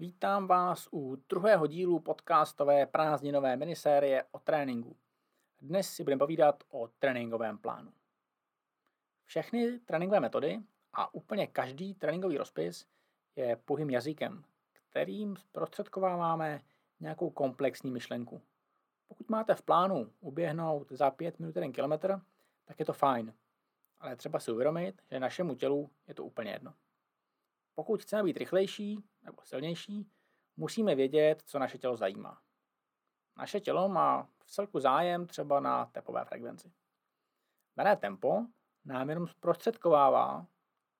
Vítám vás u druhého dílu podcastové prázdninové minisérie o tréninku. Dnes si budeme povídat o tréninkovém plánu. Všechny tréninkové metody a úplně každý tréninkový rozpis je pohým jazykem, kterým zprostředkováváme nějakou komplexní myšlenku. Pokud máte v plánu uběhnout za 5 minut jeden kilometr, tak je to fajn. Ale třeba si uvědomit, že našemu tělu je to úplně jedno. Pokud chceme být rychlejší nebo silnější, musíme vědět, co naše tělo zajímá. Naše tělo má v celku zájem třeba na tepové frekvenci. Dané tempo nám jenom zprostředkovává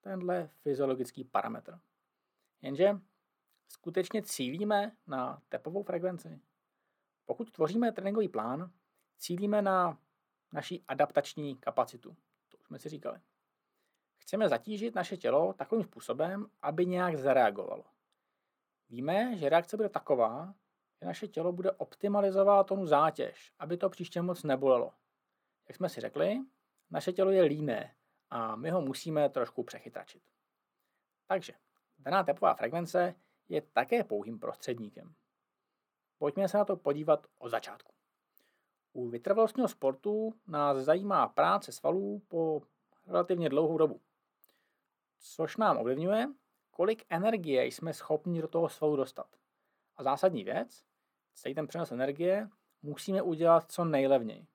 tenhle fyziologický parametr. Jenže skutečně cílíme na tepovou frekvenci. Pokud tvoříme tréninkový plán, cílíme na naší adaptační kapacitu. To už jsme si říkali. Chceme zatížit naše tělo takovým způsobem, aby nějak zareagovalo. Víme, že reakce bude taková, že naše tělo bude optimalizovat onu zátěž, aby to příště moc nebolelo. Jak jsme si řekli, naše tělo je líné a my ho musíme trošku přechytračit. Takže daná tepová frekvence je také pouhým prostředníkem. Pojďme se na to podívat od začátku. U vytrvalostního sportu nás zajímá práce svalů po relativně dlouhou dobu což nám ovlivňuje, kolik energie jsme schopni do toho svalu dostat. A zásadní věc, celý ten přenos energie musíme udělat co nejlevněji.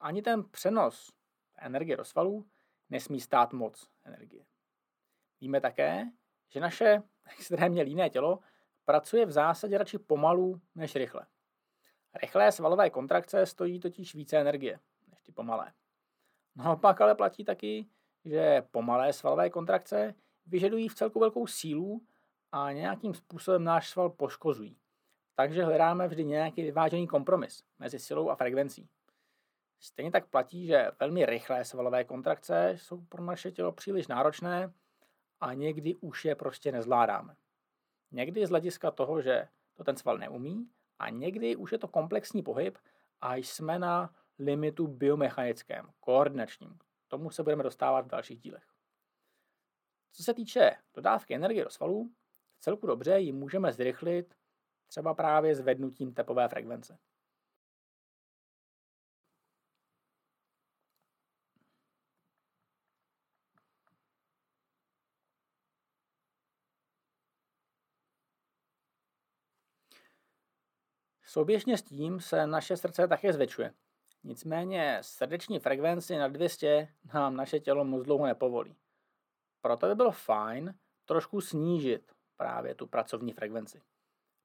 Ani ten přenos energie do svalů nesmí stát moc energie. Víme také, že naše extrémně líné tělo pracuje v zásadě radši pomalu než rychle. Rychlé svalové kontrakce stojí totiž více energie než ty pomalé. Naopak ale platí taky, že pomalé svalové kontrakce vyžadují v celku velkou sílu a nějakým způsobem náš sval poškozují. Takže hledáme vždy nějaký vyvážený kompromis mezi silou a frekvencí. Stejně tak platí, že velmi rychlé svalové kontrakce jsou pro naše tělo příliš náročné a někdy už je prostě nezvládáme. Někdy z hlediska toho, že to ten sval neumí a někdy už je to komplexní pohyb a jsme na limitu biomechanickém, koordinačním, tomu se budeme dostávat v dalších dílech. Co se týče dodávky energie do svalů, celku dobře ji můžeme zrychlit třeba právě zvednutím tepové frekvence. Souběžně s tím se naše srdce také zvětšuje. Nicméně srdeční frekvenci na 200 nám naše tělo moc dlouho nepovolí. Proto by bylo fajn trošku snížit právě tu pracovní frekvenci.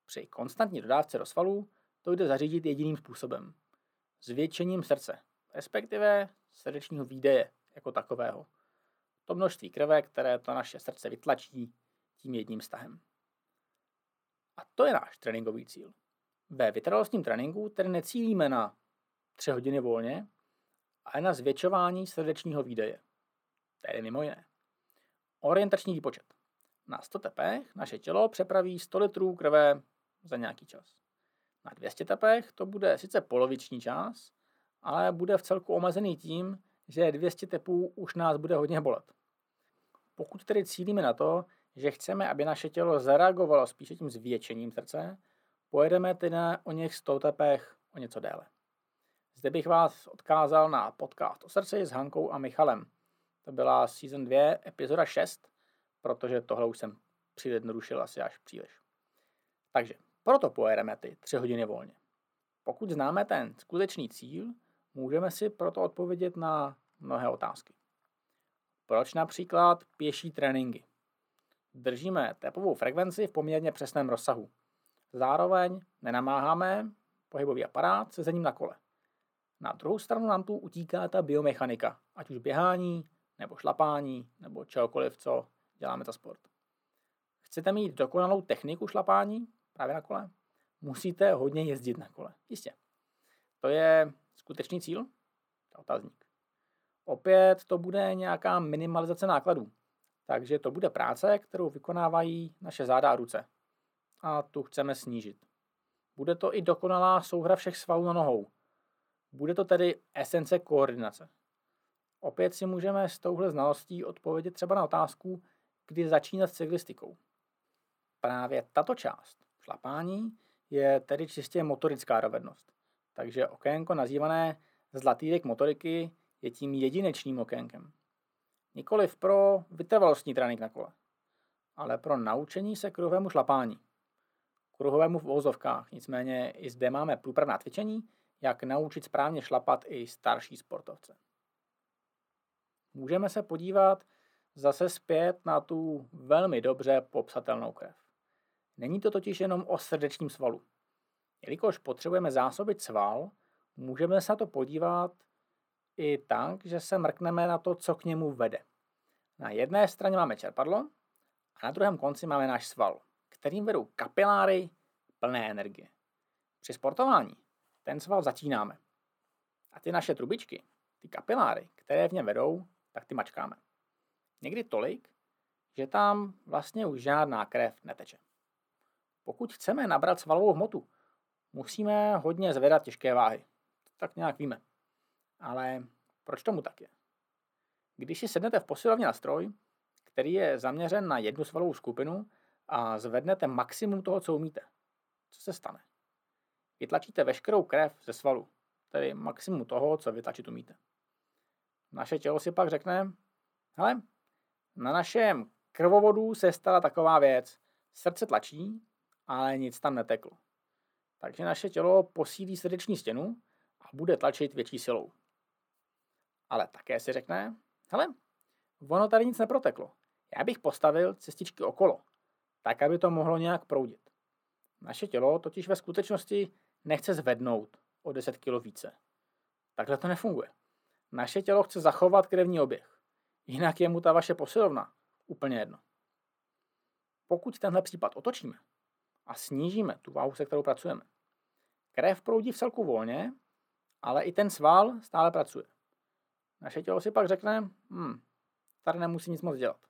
Při konstantní dodávce do svalů to jde zařídit jediným způsobem. Zvětšením srdce, respektive srdečního výdeje jako takového. To množství krve, které to naše srdce vytlačí tím jedním stahem. A to je náš tréninkový cíl. Ve vytrvalostním tréninku tedy necílíme na tři hodiny volně a je na zvětšování srdečního výdeje. Tedy mimo jiné. Orientační výpočet. Na 100 tepech naše tělo přepraví 100 litrů krve za nějaký čas. Na 200 tepech to bude sice poloviční čas, ale bude v celku omezený tím, že 200 tepů už nás bude hodně bolet. Pokud tedy cílíme na to, že chceme, aby naše tělo zareagovalo spíše tím zvětšením srdce, pojedeme tedy na o něch 100 tepech o něco déle. Zde bych vás odkázal na podcast o srdci s Hankou a Michalem. To byla season 2, epizoda 6, protože tohle už jsem přidednodušil asi až příliš. Takže proto pojedeme ty 3 hodiny volně. Pokud známe ten skutečný cíl, můžeme si proto odpovědět na mnohé otázky. Proč například pěší tréninky? Držíme tepovou frekvenci v poměrně přesném rozsahu. Zároveň nenamáháme pohybový aparát se zením na kole. Na druhou stranu nám tu utíká ta biomechanika, ať už běhání, nebo šlapání, nebo čehokoliv, co děláme za sport. Chcete mít dokonalou techniku šlapání právě na kole? Musíte hodně jezdit na kole. Jistě. To je skutečný cíl? To. Opět to bude nějaká minimalizace nákladů. Takže to bude práce, kterou vykonávají naše záda a ruce. A tu chceme snížit. Bude to i dokonalá souhra všech svalů na nohou, bude to tedy esence koordinace. Opět si můžeme s touhle znalostí odpovědět třeba na otázku, kdy začínat s cyklistikou. právě tato část šlapání je tedy čistě motorická dovednost. Takže okénko nazývané zlatý věk motoriky je tím jedinečným okénkem. Nikoliv pro vytrvalostní trénink na kole, ale pro naučení se kruhovému šlapání. Kruhovému v vozovkách, nicméně i zde máme průpravná cvičení, jak naučit správně šlapat i starší sportovce. Můžeme se podívat zase zpět na tu velmi dobře popsatelnou krev. Není to totiž jenom o srdečním svalu. Jelikož potřebujeme zásobit sval, můžeme se na to podívat i tak, že se mrkneme na to, co k němu vede. Na jedné straně máme čerpadlo a na druhém konci máme náš sval, kterým vedou kapiláry plné energie. Při sportování ten sval zatínáme. A ty naše trubičky, ty kapiláry, které v něm vedou, tak ty mačkáme. Někdy tolik, že tam vlastně už žádná krev neteče. Pokud chceme nabrat svalovou hmotu, musíme hodně zvedat těžké váhy. Tak nějak víme. Ale proč tomu tak je? Když si sednete v posilovně na stroj, který je zaměřen na jednu svalovou skupinu a zvednete maximum toho, co umíte, co se stane? Vytlačíte veškerou krev ze svalu, tedy maximum toho, co vytlačit umíte. Naše tělo si pak řekne, hele, na našem krvovodu se stala taková věc. Srdce tlačí, ale nic tam neteklo. Takže naše tělo posílí srdeční stěnu a bude tlačit větší silou. Ale také si řekne, hele, ono tady nic neproteklo. Já bych postavil cestičky okolo, tak, aby to mohlo nějak proudit. Naše tělo totiž ve skutečnosti nechce zvednout o 10 kg více. Takhle to nefunguje. Naše tělo chce zachovat krevní oběh. Jinak je mu ta vaše posilovna úplně jedno. Pokud tenhle případ otočíme a snížíme tu váhu, se kterou pracujeme, krev proudí v celku volně, ale i ten sval stále pracuje. Naše tělo si pak řekne, hm, tady nemusí nic moc dělat.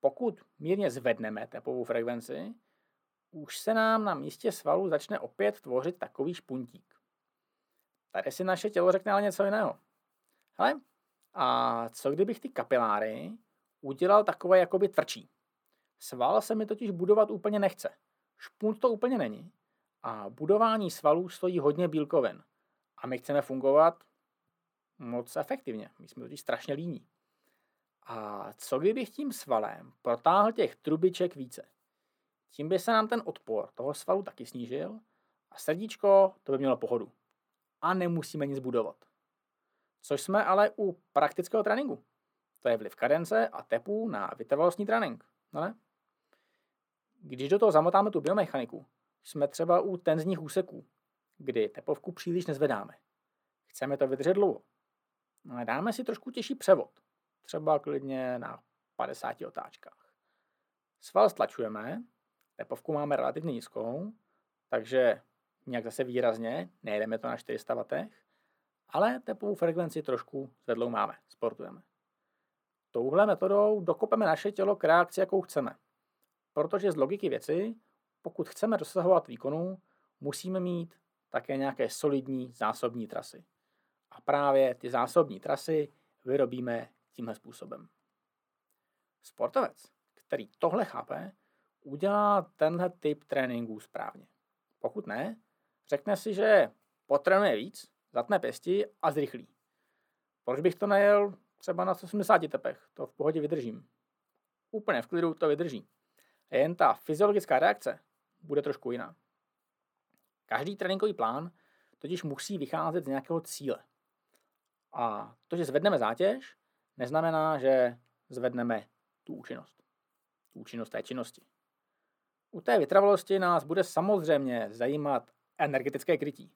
Pokud mírně zvedneme tepovou frekvenci, už se nám na místě svalu začne opět tvořit takový špuntík. Tady si naše tělo řekne ale něco jiného. Hele, a co kdybych ty kapiláry udělal takové jakoby tvrdší? Sval se mi totiž budovat úplně nechce. Špunt to úplně není. A budování svalů stojí hodně bílkovin. A my chceme fungovat moc efektivně. My jsme totiž strašně líní. A co kdybych tím svalem protáhl těch trubiček více? Tím by se nám ten odpor toho svalu taky snížil a srdíčko to by mělo pohodu. A nemusíme nic budovat. Což jsme ale u praktického tréninku. To je vliv kadence a tepů na vytrvalostní trénink. No ne? Když do toho zamotáme tu biomechaniku, jsme třeba u tenzních úseků, kdy tepovku příliš nezvedáme. Chceme to vydržet dlouho. Ale dáme si trošku těžší převod. Třeba klidně na 50 otáčkách. Sval stlačujeme, tepovku máme relativně nízkou, takže nějak zase výrazně, nejedeme to na 400 W, ale tepovou frekvenci trošku zvedlou máme, sportujeme. Touhle metodou dokopeme naše tělo k reakci, jakou chceme. Protože z logiky věci, pokud chceme dosahovat výkonu, musíme mít také nějaké solidní zásobní trasy. A právě ty zásobní trasy vyrobíme tímhle způsobem. Sportovec, který tohle chápe, udělá tenhle typ tréninku správně. Pokud ne, řekne si, že potrénuje víc, zatne pěsti a zrychlí. Proč bych to najel třeba na 180 tepech? To v pohodě vydržím. Úplně v klidu to vydrží. Jen ta fyziologická reakce bude trošku jiná. Každý tréninkový plán totiž musí vycházet z nějakého cíle. A to, že zvedneme zátěž, neznamená, že zvedneme tu účinnost. Tu účinnost té činnosti. U té vytrvalosti nás bude samozřejmě zajímat energetické krytí.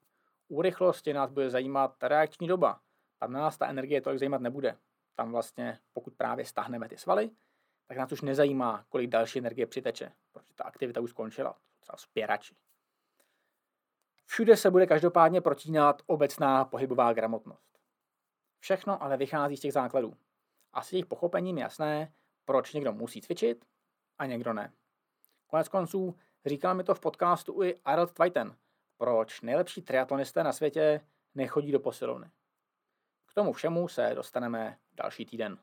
U rychlosti nás bude zajímat reakční doba. Tam nás ta energie tolik zajímat nebude. Tam vlastně, pokud právě stáhneme ty svaly, tak nás už nezajímá, kolik další energie přiteče, protože ta aktivita už skončila, třeba spěrači. Všude se bude každopádně protínat obecná pohybová gramotnost. Všechno ale vychází z těch základů. A s jejich pochopením jasné, proč někdo musí cvičit a někdo ne. Konec konců říkal mi to v podcastu i Arnold Twighten, proč nejlepší triatlonisté na světě nechodí do posilovny. K tomu všemu se dostaneme další týden.